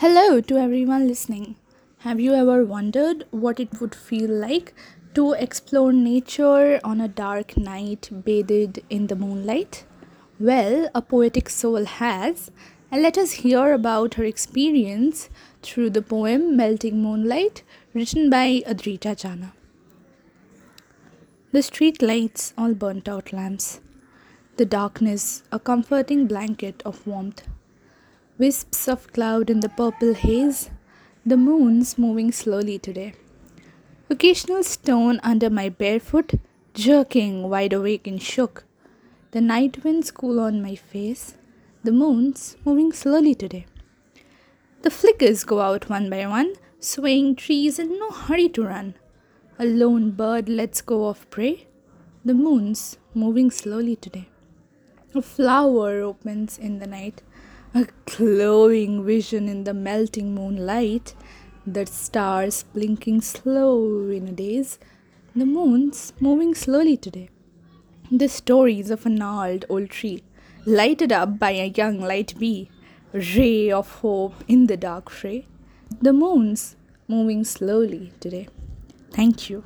Hello to everyone listening. Have you ever wondered what it would feel like to explore nature on a dark night bathed in the moonlight? Well, a poetic soul has, and let us hear about her experience through the poem Melting Moonlight, written by Adrija Jana. The street lights all burnt out lamps. The darkness, a comforting blanket of warmth. Wisps of cloud in the purple haze. The moon's moving slowly today. Occasional stone under my barefoot, jerking wide awake and shook. The night winds cool on my face. The moon's moving slowly today. The flickers go out one by one, swaying trees in no hurry to run. A lone bird lets go of prey. The moon's moving slowly today. A flower opens in the night, a glowing vision in the melting moonlight. The stars blinking slow in a daze. The moon's moving slowly today. The stories of a gnarled old tree, lighted up by a young light bee, ray of hope in the dark fray. The moon's moving slowly today. Thank you.